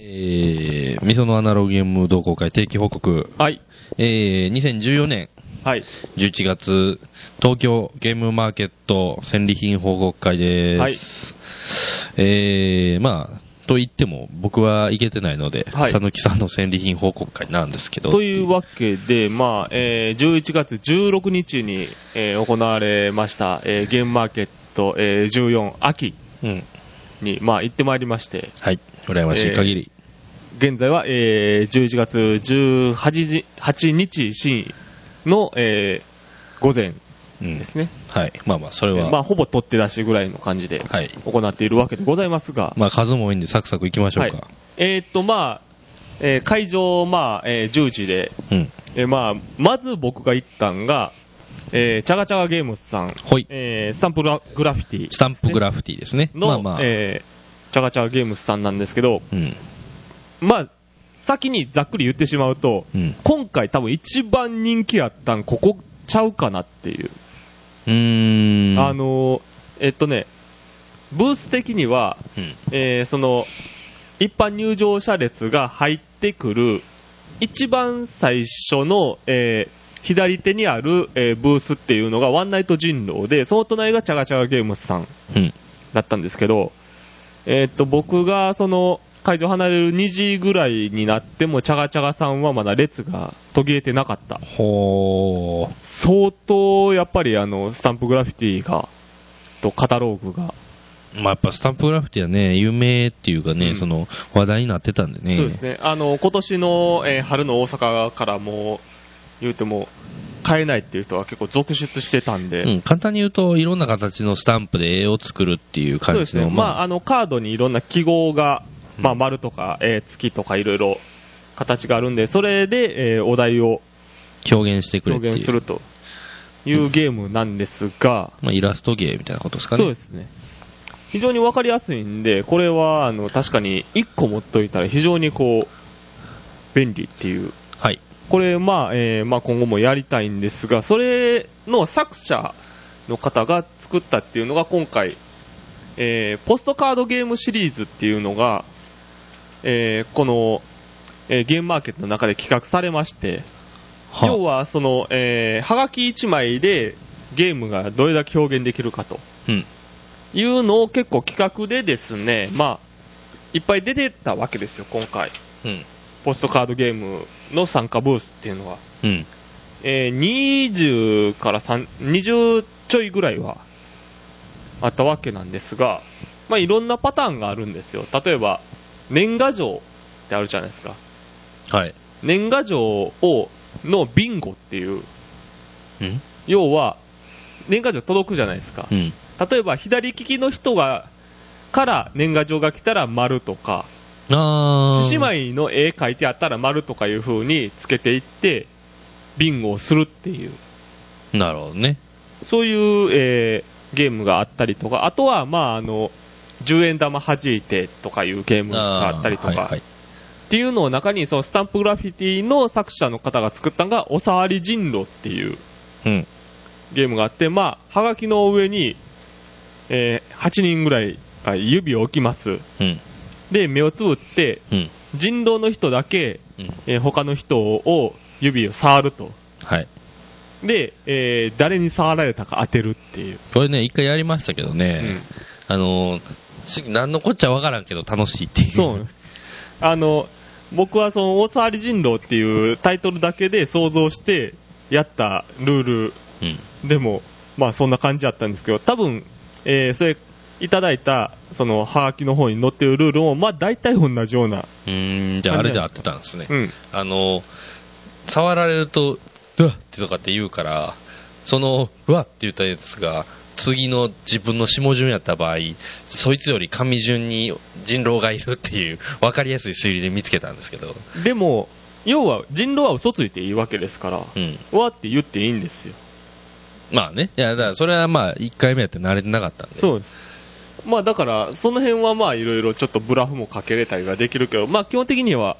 えー、みそのアナログゲーム同好会定期報告。はい。えー、2014年はい。11月、東京ゲームマーケット戦利品報告会です。えー、まあ、と言っても僕は行けてないので、はい佐野木さんの戦利品報告会なんですけど。というわけで、まあ、えー、11月16日に、えー行われました、えーゲームマーケット、えー14秋うん。に、まあ、行ってまいりまして、はい。羨ましい限り。現在は、えー11月18日8日深の、えー午前うんですね。はい。まあまあ、それは、まあ、ほぼ取って出しぐらいの感じではい。行っているわけでございますが、まあ数も多いんでサクサク行きましょうか。はいえーっと、まあ、えー会場、まあ、えー10時で、うん。えーまあ、まず僕が行ったんが、えー、チャガチャガゲームズさん、ほい。えースタンプグラフィティスタンプグラフィティですね。の、まあまあ、えーチャガチャガゲームズさんなんですけど、うん。まあ、先にざっくり言ってしまうと、うん。今回多分一番人気あったん、ここちゃうかなっていう。うーん。あのーえっとね、ブース的には、うん。えーその、一般入場者列が入ってくる、一番最初の、えー左手にある、えーブースっていうのがワンナイト人狼で、その隣がチャガチャガゲームズさんうん。だったんですけど、えーっと、僕がその、会場離れる2時ぐらいになっても、チャガチャガさんはまだ列が途切れてなかった。ほー。相当、やっぱりあの、スタンプグラフィティが、とカタログが、まあやっぱスタンプグラフィティはね、有名っていうかね、うんその話題になってたんでね。そうですね。あの、今年の、えー春の大阪からもう、言うても、買えないっていう人は結構続出してたんで、うん、簡単に言うと、いろんな形のスタンプで絵を作るっていうそう感じの、ですね。まあ、あの、カードにいろんな記号が、まあ、うん丸とか、えー月とかいろいろ形があるんで、それで、えーお題を表現してくれ。表現するというゲームなんですが、まあ、イラストゲーみたいなことですかね。そうですね。非常にわかりやすいんで、これは、あの、確かに1個持っといたら非常にこう、便利っていうはい。これ、まあ、えーまあ、今後もやりたいんですが、それの作者の方が作ったっていうのが今回、えーポストカードゲームシリーズっていうのが、えーこの、えーゲームマーケットの中で企画されまして、要はは、その、えーはがき1枚でゲームがどれだけ表現できるかとうん。いうのを結構企画でですね、まあ、いっぱい出てたわけですよ、今回。うん。ポストカードゲームの参加ブースっていうのは。うん。えー20から3 20ちょいぐらいはあったわけなんですが、まあ、いろんなパターンがあるんですよ。例えば、年賀状ってあるじゃないですか。はい。年賀状を、のビンゴっていう、うん。要は、年賀状届くじゃないですかう。ん。例えば、左利きの人が、から年賀状が来たら丸とか、獅子舞の絵描いてあったら丸とかいう風につけていって、ビンゴをするっていう。なるほどね。そういう、えーゲームがあったりとか、あとは、まあ、あの、10円玉弾いてとかいうゲームがあったりとか、ーはいはい。っていうのを中に、そのスタンプグラフィティの作者の方が作ったのが、おさわり人狼っていううん。ゲームがあって、まあ、はがきの上に、えー8人ぐらいが指を置きます。うん。で、目をつぶって、うん。人狼の人だけ、うん。えー他の人を指を触ると。はい。で、えー誰に触られたか当てるっていう。これね、一回やりましたけどね、あのー、し何のこっちゃわからんけど楽しいっていう。そう。あの、僕はその、大沢り人狼っていうタイトルだけで想像してやったルールうん。でも、まあそんな感じだったんですけど、多分、えーそれ、いただいた、その、ハガキの方に載ってるルールも、まあ大体同じような。うーん、じゃああれで合ってたんですね。うん。あの、触られると、うわっってとかって言うから、その、うわって言ったやつが、次の自分の下順やった場合、そいつより上順に人狼がいるっていう、分かりやすい推理で見つけたんですけど、でも、要は、人狼は嘘ついていいわけですから、うん。うわって言っていいんですよ。まあね。いや、だからそれはまあ、1回目やって慣れてなかったんで。そうです。まあだから、その辺はまあいろいろちょっとブラフもかけれたりはできるけど、まあ基本的には、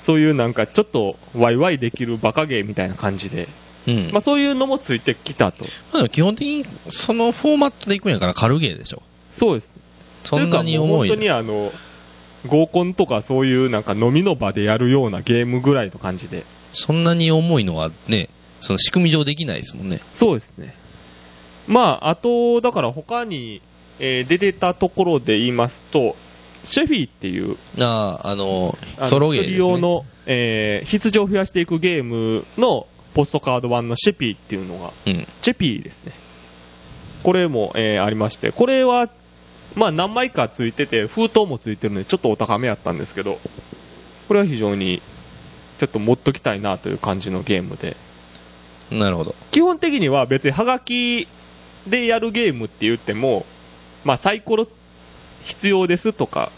そういうなんかちょっとワイワイできるバカゲーみたいな感じで、うん。まあそういうのもついてきたと。まあでも基本的にそのフォーマットでいくんやから軽ゲーでしょ。そうです。そんなに重い。本当にあの、合コンとかそういうなんか飲みの場でやるようなゲームぐらいの感じで。そんなに重いのはね、その仕組み上できないですもんね。そうですね。まあ、あと、だから他に、えー出てたところで言いますと、シェフィーっていう、ああ、あの、ソロゲーです、ね。用の、えー必要を増やしていくゲームのポストカード版のシェピーっていうのが、うん。チェピーですね。これも、えーありまして、これは、まあ何枚かついてて、封筒もついてるので、ちょっとお高めやったんですけど、これは非常に、ちょっと持っときたいなという感じのゲームで、なるほど。基本的には別にハガキでやるゲームって言っても、まあサイコロ必要ですとか、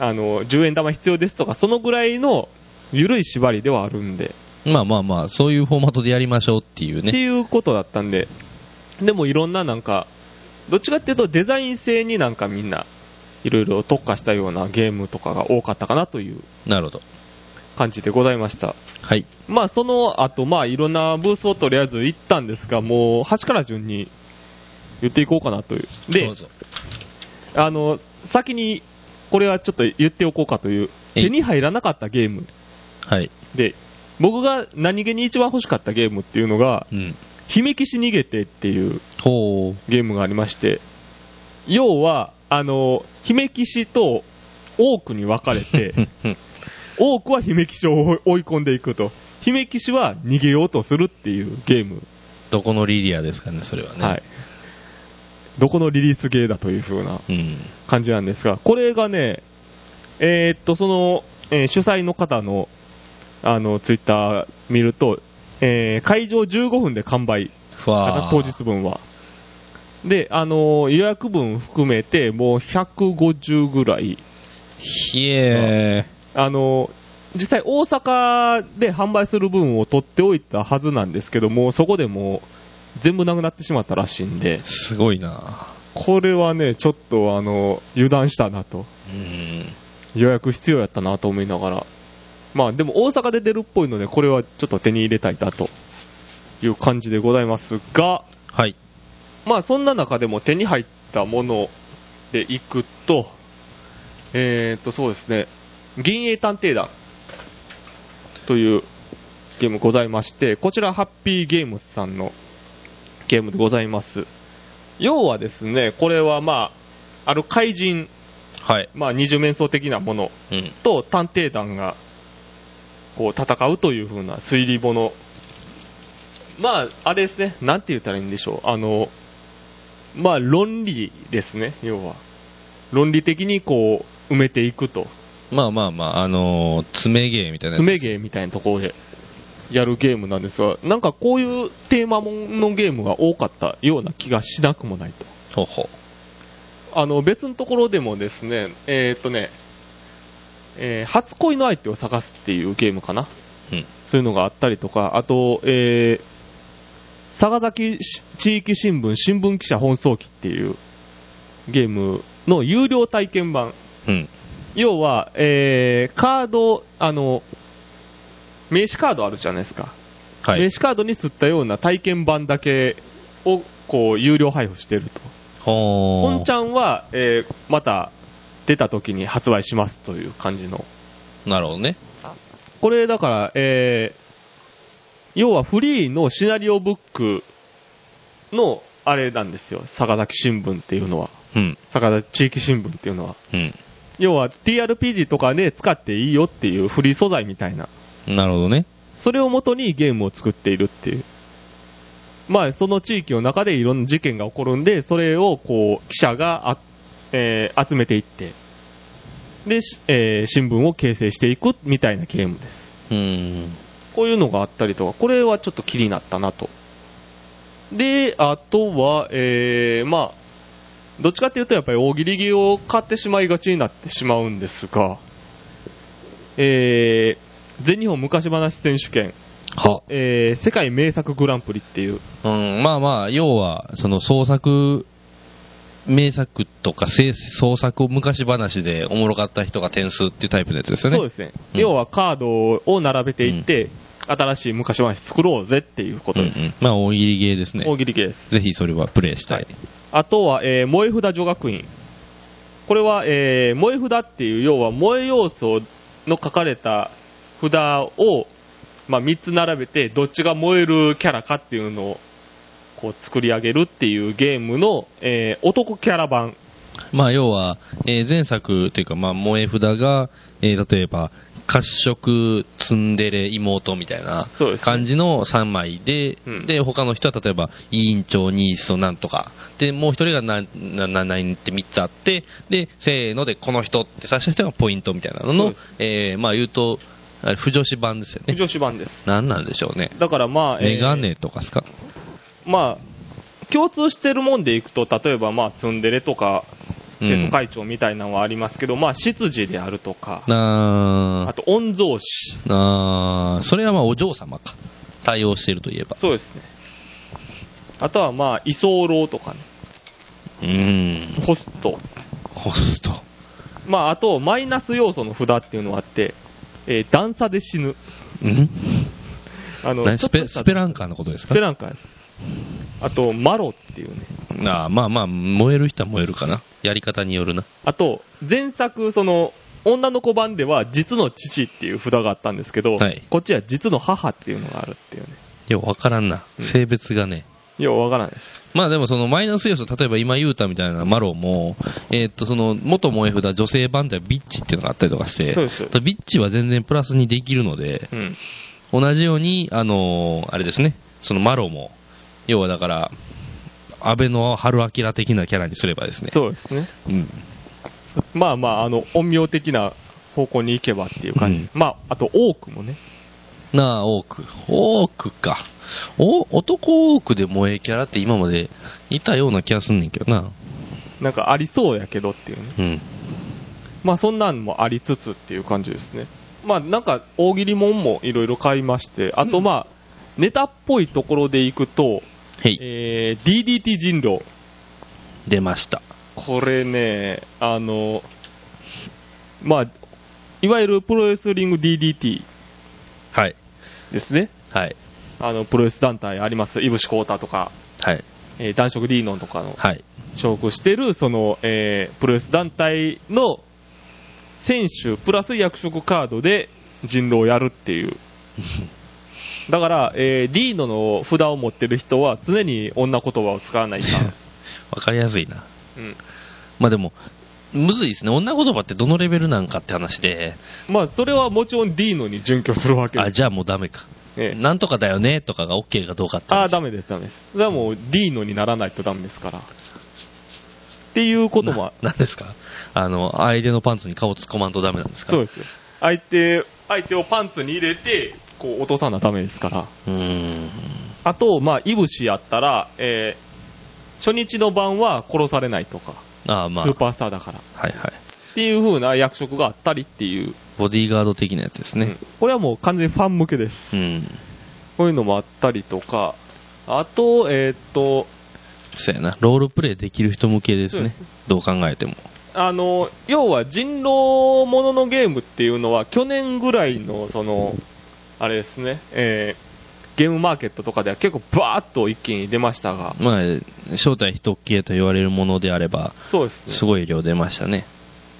あの、10円玉必要ですとか、そのぐらいの緩い縛りではあるんで、まあまあまあ、そういうフォーマットでやりましょうっていうってね。いうことだったんで、でもいろんななんか、どっちかっていうとデザイン性になんかみんな、いろいろ特化したようなゲームとかが多かったかなというなるほど。感じでございました。はい。まあその後、まあいろんなブースをとりあえず行ったんですが、もう端から順に言っていこうかなという。で。あの、先にこれはちょっと言っておこうかという、手に入らなかったゲームはい。で、僕が何気に一番欲しかったゲームっていうのが、うん。姫騎士逃げてっていう。ゲームがありまして、要は、あの、姫騎士とオークに分かれてう、んうんオークは姫騎士を追い込んでいくと、姫騎士は逃げようとするっていうゲーム。どこのリリアですかね、それはね。はい。どこのリリースゲーだという風なうん。感じなんですが、これがね、えーっと、その、えー主催の方の、あの、ツイッター見ると、えー会場15分で完売当日分は。で、あのー予約分含めて、もう150ぐらい、ひえあのー実際大阪で販売する分を取っておいたはずなんですけども、そこでもう全部なくなってしまったらしいんで、ー、すごいなこれはね、ちょっとあの、油断したなと。うん。予約必要やったなと思いながら。まあでも大阪で出るっぽいので、これはちょっと手に入れたいなという感じでございますが、はい。まあそんな中でも手に入ったものでいくと、えーと、そうですね、銀影探偵団というゲームございまして、こちらハッピーゲームズさんのゲームでございます。要はですね、これはまあ、ある怪人、はい。まあ二重面相的なものうん。と探偵団がこう戦うという風な推理物。まあ、あれですね、なんて言ったらいいんでしょう。あの、まあ論理ですね、要は。論理的にこう埋めていくと。まあまあまあ、あのー、爪芸みたいなやつ。詰めゲーみたいなところでやるゲームなんですが、なんかこういうテーマもんのゲームが多かったような気がしなくもないと。ほうほあの、別のところでもですね、えーっとね、えー初恋の相手を探すっていうゲームかな。う。うん。そういうのがあったりとか、あと、えー、佐賀崎し地域新聞新聞記者本草記っていうゲームの有料体験版。うん。要は、えー、カード、あの、名刺カードあるじゃないですか。はい。名刺カードに吸ったような体験版だけを、こう、有料配布してると。本ちゃんは、えー、また出た時に発売しますという感じの。なるほどね。これだから、えー、要はフリーのシナリオブックのあれなんですよ。坂崎新聞っていうのは。うん。坂崎地域新聞っていうのは。うん。要は TRPG とかで使っていいよっていうフリー素材みたいな。なるほどね。それをもとにゲームを作っているっていう。まあ、その地域の中でいろんな事件が起こるんで、それをこう、記者があ、えー集めていって、で、しえー新聞を形成していくみたいなゲームです。うーん。こういうのがあったりとか、これはちょっと気になったなと。で、あとは、えー、まあ、どっちかっていうとやっぱり大喜利ゲを買ってしまいがちになってしまうんですが、えー、全日本昔話選手権、は。えー、世界名作グランプリっていう、うん、まあまあ、要は、その創作、名作とか制創作昔話でおもろかった人が点数っていうタイプのやつですよね。そうですね、うん要はカードを並べていって、新しい昔話作ろうぜっていうことです。うんうんまあ、大喜利ゲーですね。大喜利ゲーです。ぜひそれはプレイしたい。あとは、えー、萌え札女学院。これは、えー燃え札っていう、要は燃え要素の書かれた札を、まあ、3つ並べて、どっちが燃えるキャラかっていうのを、こう作り上げるっていうゲームの、えー男キャラ版。まあ、要は、えー前作というか、まあ、萌え札が、えー例えば、褐色、ツンデレ、妹みたいな感じの3枚で、うんで、他の人は例えば、委員長、ニースト、なんとか。で、もう一人がな、な、な、なって3つあって、で、せーので、この人って最初の人がポイントみたいなののえーまあ言うと、あれ、不女子版ですよね。女子版です。何なんでしょうね。だからまあ、えーメガネとかですか、まあ、共通してるもんでいくと、例えばまあ、ツンデレとか、うん生徒会長みたいなのはありますけど、まあ、執事であるとか、なあと、御曹司。あーそれはまあお嬢様か。対応しているといえば。そうですね。あとはまあ、居候とかね、うーん。ホスト。ホスト。まあ、あと、マイナス要素の札っていうのがあって、えー段差で死ぬ。ん？あの何？スペスペランカーのことですスかペランカーです。あと、マロっていうね。ああまあまあ、燃える人は燃えるかな。やり方によるな。あと、前作、その、女の子版では実の父っていう札があったんですけど、はいこっちは実の母っていうのがあるっていうね。ようわからんな。うん性別がね。ようわからないです。まあでもそのマイナス要素、例えば今言うたみたいなマロも、えーっとその元萌え札女性版ではビッチっていうのがあったりとかして、そうですビッチは全然プラスにできるので、うん。同じように、あのーあれですね、そのマロも、要はだから、安倍の春明的なキャラにすればですね、そうですね。うん。まあまあ、あの、陰陽的な方向に行けばっていう感じです。まあ、あと、多くもね。なあ、多く。多くか。お、男多くで萌えキャラって今までいたような気がすんねんけどな。なんかありそうやけどっていうね。うん。まあそんなんもありつつっていう感じですね。まあなんか大喜利もんもいろいろ買いまして、あとまあ、ネタっぽいところでいくと、えー、DDT 人狼。出ました。これね、あの、まあ、いわゆるプロレスリング DDT はい。ですね。はい。あの、プロレス団体あります。イブシコータとか、はい。えー、男色ディーノンとかのはい。所属してる、その、えー、プロレス団体の選手プラス役職カードで人狼をやるっていう。だから、えー、ディーノの札を持ってる人は常に女言葉を使わないかん。わかりやすいな。うん。まあでも、むずいですね。女言葉ってどのレベルなんかって話で、まあ、それはもちろんディーノに準拠するわけあ、です。じゃあもうダメか。ええなんとかだよねとかが OK かどうかって話。ああ、ダメです、ダメです。それはもうディーノにならないとダメですから。っていうことも、ななんですか？あの、相手のパンツに顔突っ込まんとダメなんですか？そうですよ。相手、相手をパンツに入れて、こう落とさなダメですから。うーん。あと、まあ、いぶしやったら、えー初日の晩は殺されないとか、ああ、まあ。スーパースターだから。はいはい。っていう風な役職があったりっていう。ボディーガード的なやつですうんね。これはもう完全にファン向けです。うん。こういうのもあったりとか、あと、えーっと、そうやな。ロールプレイできる人向けですね。どう考えても。あの、要は人狼もののゲームっていうのは、去年ぐらいの、その、あれですね、えーゲームマーケットとかでは結構バーッと一気に出ましたが、まあ、正体一系と言われるものであれば、そうですね。すごい量出ましたね。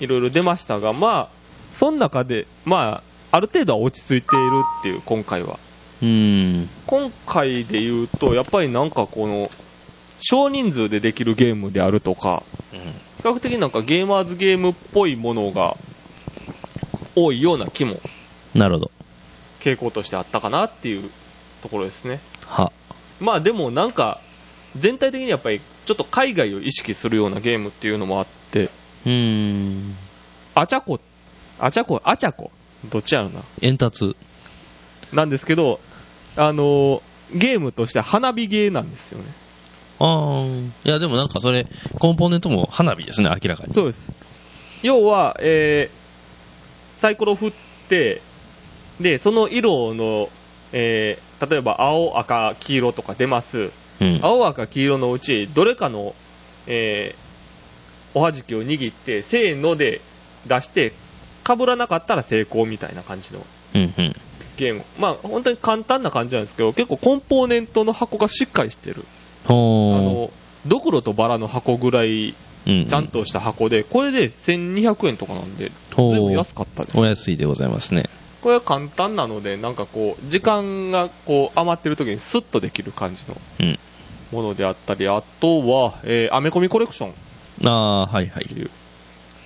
いろいろ出ましたが、まあ、その中で、まあ、ある程度は落ち着いているっていう、今回は。うーん。今回で言うと、やっぱりなんかこの、少人数でできるゲームであるとか、うん比較的なんかゲーマーズゲームっぽいものが多いような気も、なるほど。傾向としてあったかなっていうところですね。は。まあでもなんか、全体的にやっぱりちょっと海外を意識するようなゲームっていうのもあって、うーん。あちゃこ、あちゃこ、あちゃこ、どっちやろな。円達。なんですけど、あのーゲームとしては花火ゲーなんですよね。あー。いや、でもなんかそれ、コンポーネントも花火ですね、明らかに。そうです。要は、えー、サイコロ振って、で、その色の、えー、例えば青、赤、黄色とか出ます。うん。青、赤、黄色のうち、どれかの、えー、おはじきを握って、せーので出して、被らなかったら成功みたいな感じの。ゲーム。まあ、本当に簡単な感じなんですけど、結構コンポーネントの箱がしっかりしてる。あ。の、ドクロとバラの箱ぐらいうん。ちゃんとした箱で、これで1200円とかなんで、でも安かったですお。安いでございますね。これは簡単なので、なんかこう、時間がこう余ってる時にスッとできる感じのうん。ものであったり、あとは、えーアメコミコレクションっああ、はいはい。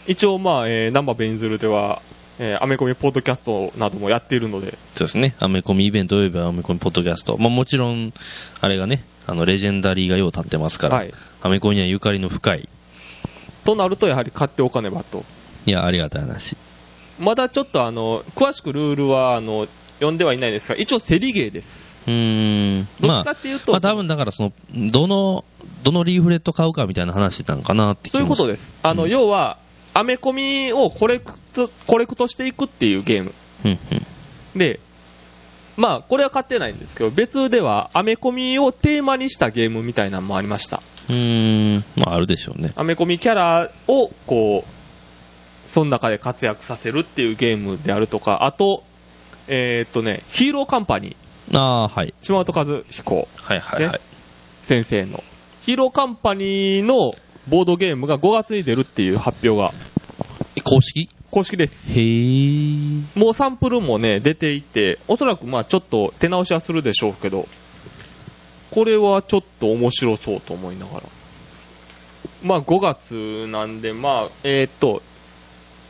一応まあ、えー、ナンバーベンズルでは、えーアメコミポッドキャストなどもやっているので、そうですね。アメコミイベントおよびアメコミポッドキャスト。まあもちろん、あれがね、あの、レジェンダリーがよう立ってますから、はい。アメコミにはゆかりの深い、となると、やはり買っておかねばと。いや、ありがたい話。まだちょっとあの、詳しくルールは、あの、読んではいないんですが、一応競りゲーです。うーん。どっまあ、ちかっていうと、まあ多分だからその、どの、どのリーフレット買うかみたいな話なんかなって気そういうことでです。あの、うん要は、アメコミをコレクト、コレクトしていくっていうゲーム。うんうん。で、まあ、これは買ってないんですけど、別では、アメコミをテーマにしたゲームみたいなのもありました。うーん。まああるでしょうね。アメコミキャラを、こう、その中で活躍させるっていうゲームであるとか、あと、えーっとね、ヒーローカンパニー、ああ、はい。島本和彦はいはいはい。先生の、ヒーローカンパニーのボードゲームが5月に出るっていう発表がえ公式？公式です。へー。もうサンプルもね、出ていて、おそらくまあちょっと手直しはするでしょうけど、これはちょっと面白そうと思いながら。まあ5月なんで、まあ、えーっと、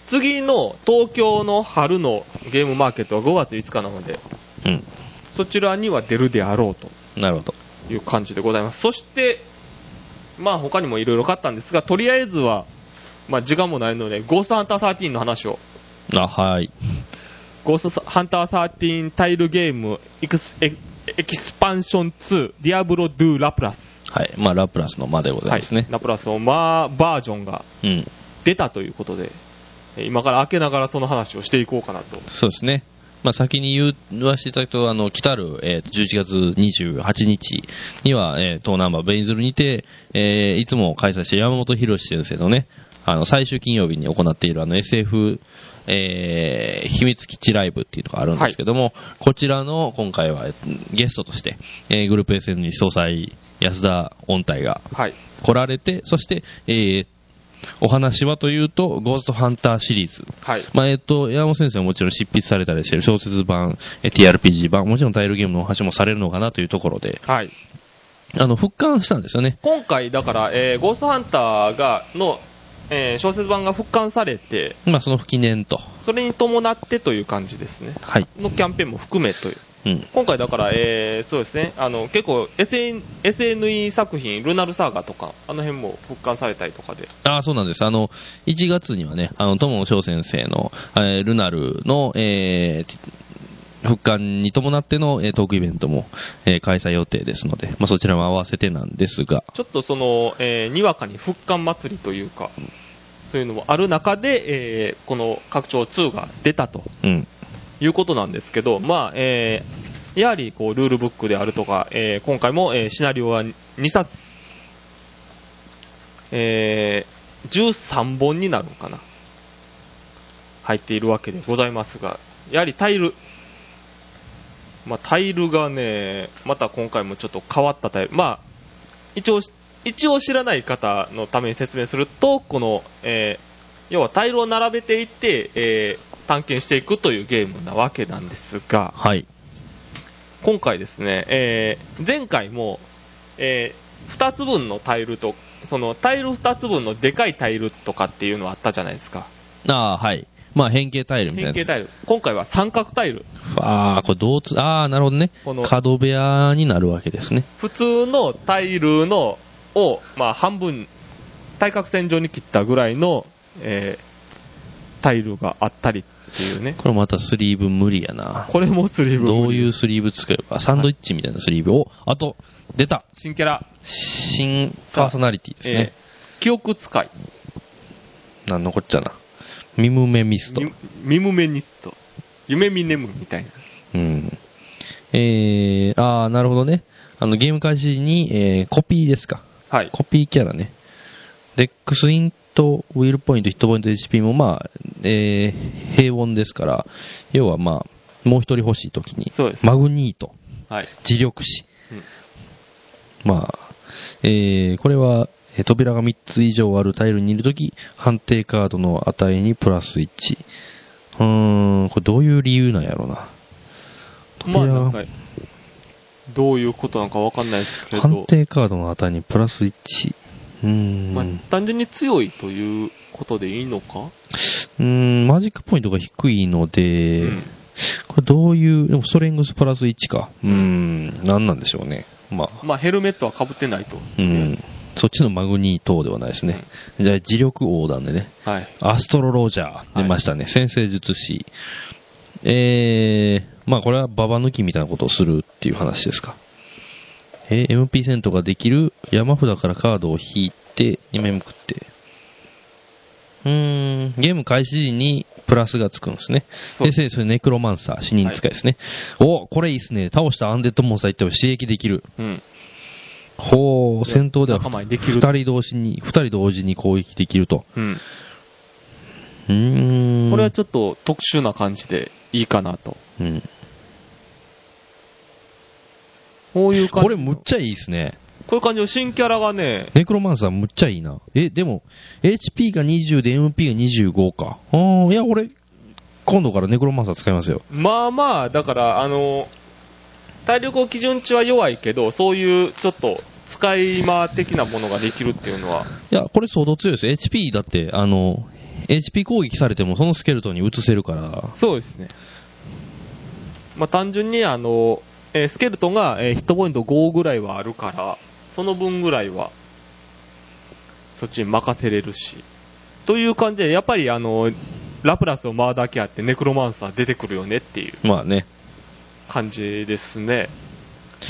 次の東京の春のゲームマーケットは5月5日なので、うん。そちらには出るであろうとなるほど。いう感じでございます。そして、まあ他にもいろいろ買ったんですが、とりあえずは、まあ時間もないので、ゴーストハンター13の話をあ、はい。ゴーストハンター13タイルゲームエクスエエキスパンション2ディアブロ・ドゥ・ラプラス。はい。まあ、ラプラスの間でございますね。ラプラスのまあバージョンがうん。出たということで、え今から開けながらその話をしていこうかなと。そうですね。まあ、先に言わせていただくと、あの、来たる、えーと11月28日には、えー、東南波ベイズルにて、えーいつも開催して山本博先生のね、あの、最終金曜日に行っているあの SF、えー秘密基地ライブっていうのがあるんですけども、こちらの今回はえーゲストとして、えーグループ SN に総裁安田音体がはい。来られて、そして、えーお話はというと、ゴーストハンターシリーズ。はい。まあ、えっと、山本先生はもちろん執筆されたりしている小説版、え TRPG 版、もちろんタイルゲームのお話もされるのかなというところで、はい。あの、復刊したんですよね。今回、だから、えーゴーストハンターが、の、えー小説版が復刊されて、まあ、その記念と。それに伴ってという感じですね。はい。のキャンペーンも含めという。うん。今回だから、えーそうですね、あの、結構 SN、SNE 作品、ルナルサーガとか、あの辺も復刊されたりとかで、ああ、そうなんです。あの、1月にはね、あの、友野翔先生の、えールナルの、えー復刊に伴っての、えートークイベントも、えー開催予定ですので、まあ、そちらも合わせてなんですが、ちょっとその、えーにわかに復刊祭りというか、そういうのもある中で、えーこの拡張2が出たとうん。いうことなんですけど、まあ、えーやはりこうルールブックであるとか、えー今回も、えーシナリオは2冊、えー13本になるのかな入っているわけでございますが、やはりタイル、まあ、タイルがね、また今回もちょっと変わったタイル、まあ、一応、一応知らない方のために説明すると、この、えー要はタイルを並べていって、えー探検していくというゲームなわけなんですが、はい。今回ですね、えー前回も、え2つ分のタイルと、そのタイル2つ分のでかいタイルとかっていうのはあったじゃないですか。ああ、はい。まあ、変形タイルみたいな。変形タイル。今回は三角タイル。ああ、これどうつ、ああ、なるほどねこの。角部屋になるわけですね。普通のタイルの、を、まあ半分、対角線上に切ったぐらいの、えータイルがあったりっていうね。これまたスリーブ無理やな。これもスリーブ。どういうスリーブ作れば、サンドイッチみたいなスリーブを、あと、出た新キャラ、新パーソナリティですえね。ー記憶使い。なんのこっちゃな。ミムメミスト。ミミムメニスト。夢見眠みたいな。うん。えー、あー、なるほどね。あの、ゲーム開始に、えー、コピーですか。はい。コピーキャラね。デックスイント、ウィルポイント、ヒットポイント、HP もまあ、えー、平凡ですから、要はまあ、もう一人欲しいときに、そうですマグニート、はい。磁力士。うんまあ、えー、これは、えー扉が3つ以上あるタイルにいるとき、判定カードの値にプラス1。うーん、これどういう理由なんやろうな。扉まあなんか、どういうことなのかわかんないですけ判ど、定カードの値にプラス1。うーん。まあ、単純に強いということでいいのか？うーん、マジックポイントが低いので、うんこれどういう、でもストレングスプラス1か。うーん、何なんでしょうね。まあ、まあ、ヘルメットは被ってないと。うん。そっちのマグニートではないですね。じゃあ、磁力王なんでね。はい。アストロロジャー出ましたね。先生術師。えー、まあこれはババ抜きみたいなことをするっていう話ですか。えー MP セントができる山札からカードを引いて、2枚めくって。うーん、ゲーム開始時にプラスがつくんですね。で、それネクロマンサー、死人使いですね。おこれいいですね。倒したアンデッドモンスター行っても刺激できる。うん。ほう、戦闘では仲間にできる二人同時に、二人同時に攻撃できると。うん。うーん。これはちょっと特殊な感じでいいかなと。うん。こういう感じ。これむっちゃいいですね。こういう感じの新キャラがね、ネクロマンサーむっちゃいいな。え、でも、HP が20で MP が25か。あーいや、俺、今度からネクロマンサー使いますよ。まあまあ、だから、あの、体力基準値は弱いけど、そういうちょっと使い魔的なものができるっていうのは、いや、これ相当強いです。HP だって、あの、HP 攻撃されてもそのスケルトンに移せるから。そうですね。まあ単純にあの、えースケルトンが、えーヒットポイント5ぐらいはあるから、その分ぐらいは、そっちに任せれるし。という感じで、やっぱりあの、ラプラスを回るだけあってネクロマンサー出てくるよねっていうまあね。感じですね。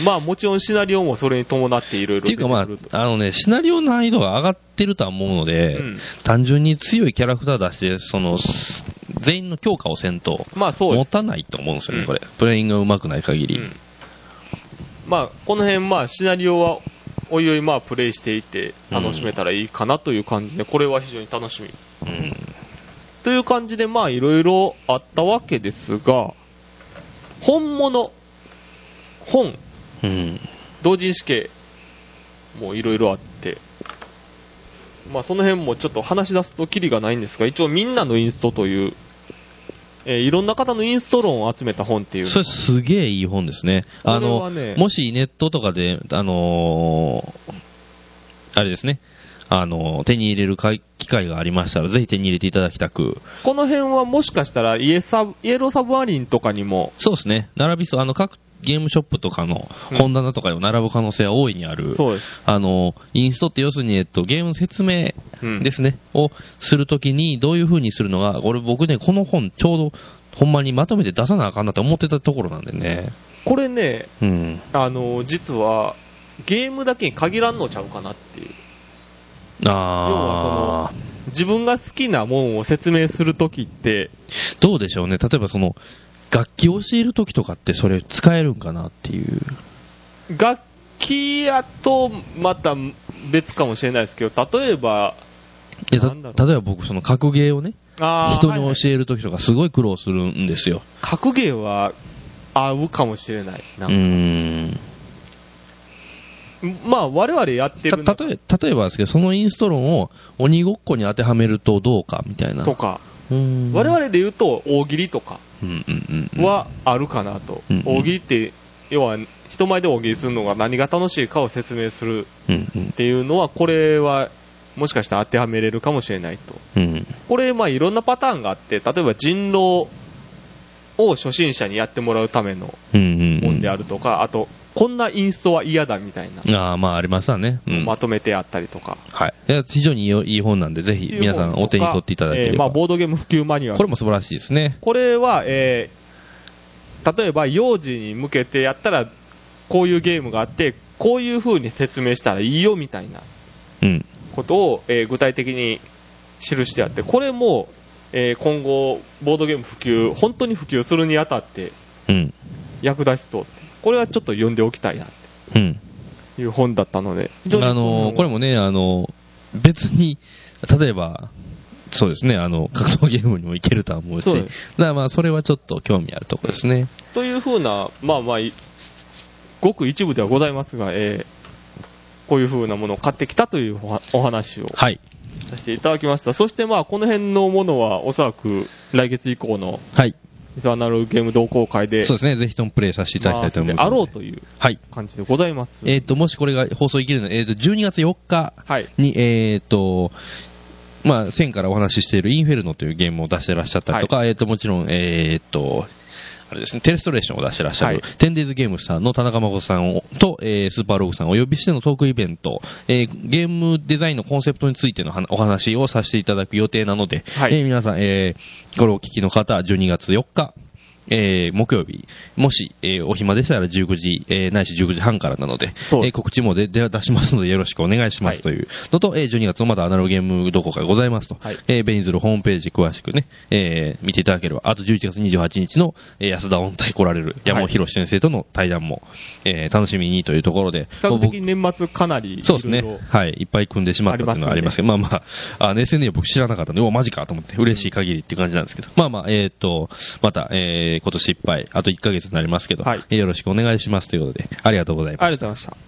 まあもちろんシナリオもそれに伴っていろいろっていうかまあ、あのね、シナリオ難易度が上がってるとは思うので、うん単純に強いキャラクター出して、その、す全員の強化をせんと、まあそう。持たないと思うんですよね、うんこれ。プレイングが上手くない限り。うんまあこの辺まあシナリオはおいおいまあプレイしていて楽しめたらいいかなという感じで、これは非常に楽しみ。うんという感じでまあいろいろあったわけですが、本物、本、うん。同人誌系もいろいろあって、まあその辺もちょっと話し出すとキリがないんですが、一応みんなのインストという、えーいろんな方のインスト論を集めた本っていう。それすげえいい本ですね。あの、もしネットとかで、あのーあれですね、あのー手に入れる機会がありましたら、ぜひ手に入れていただきたく。この辺はもしかしたらイエサブイエローサブマリンとかにも、そうですね、並びそう、あの、各ゲームショップとかのうん本棚とかにも並ぶ可能性は大いにある。そうです。あの、インストって要するに、えっと、ゲームの説明うんですね、をするときに、どういう風にするのが、これ僕ね、この本、ちょうど、ほんまにまとめて出さなあかんなと思ってたところなんでね。これね、うん。あの、実は、ゲームだけに限らんのちゃうかなっていう。要はあー。自分が好きなもんを説明するときって、どうでしょうね。例えばその、楽器を教えるときとかってそれ使えるんかなっていう。楽器やとまた別かもしれないですけど、例えば、いや例えば僕その格ゲーをね、人はいはいに教えるときとかすごい苦労するんですよ。格ゲーは合うかもしれない。なん。まあ、我々やってる例え例えばですけど、そのインスト論を鬼ごっこに当てはめるとどうかみたいな。とか、我々で言うと大喜利とかはあるかなと。うんうん。大喜利って、要は人前で大喜利するのが何が楽しいかを説明するっていうのは、これはもしかしたら当てはめれるかもしれないと。うん。これ、まあいろんなパターンがあって、例えば人狼を初心者にやってもらうためのうんであるとか、あと、こんなインストは嫌だみたいな、ああ、まあありますわね。うん。まとめてあったりとか。はい。いや非常にいい本なんで、ぜひ皆さんお手に取っていただければ。えーまあ、ボードゲーム普及マニュアル。これも素晴らしいですね。これは、えー例えば幼児に向けてやったら、こういうゲームがあって、こういう風に説明したらいいよみたいなうん。ことを、えー具体的に記してあって、これも、えー今後、ボードゲーム普及、本当に普及するにあたってうん。役立ちそうって。これはちょっと読んでおきたいなっうん。ていう本だったので。あのーこれもね、あのー別に、例えば、そうですね、あの、格闘ゲームにもいけるとは思うし、うでからまあ、それはちょっと興味あるところですね。というふうな、まあまあ、いごく一部ではございますが、えーこういう風なものを買ってきたというお話をはい。させていただきました。そしてまあ、この辺のものはおそらく来月以降のはい。ミスアナログゲーム同好会で、そうですね。ぜひともプレイさせていただきたいと思います。あろうというはい。感じでございます。えっ、と、もしこれが放送いけるのは、えっ、と、12月4日はい。に、えっ、と、まあ、線からお話ししているインフェルノというゲームを出してらっしゃったりとか、えっ、と、もちろん、えっ、と、あれですね、テレストレーションを出してらっしゃる、はい。テンデイズゲームスさんの田中誠さんをと、えースーパーログさんをお呼びしてのトークイベント、えーゲームデザインのコンセプトについての話お話をさせていただく予定なので、はい。えー皆さん、えーこれをお聞きの方、12月4日、えー木曜日、もし、えーお暇でしたら19時、えーないし19時半からなので、そうえー告知もでで出しますのでよろしくお願いしますというのと、えー12月もまだアナログゲームどこかございますと、はい。えーベニズルホームページ詳しくね、えー見ていただければ、あと11月28日の、えー安田音体来られる山尾博先生との対談も、えー楽しみにというところで、比較僕的年末かなり、そうですね。はい。いっぱい組んでしまったっていうのはありますけど、まあまあ、あの SNE は僕知らなかったんで、おマジかと思って、嬉しい限りっていう感じなんですけど、まあまあ、えっ、と、また、えー、今年いっぱい、あと1ヶ月になりますけど、はいえーよろしくお願いしますということで、ありがとうございます。ありがとうございました。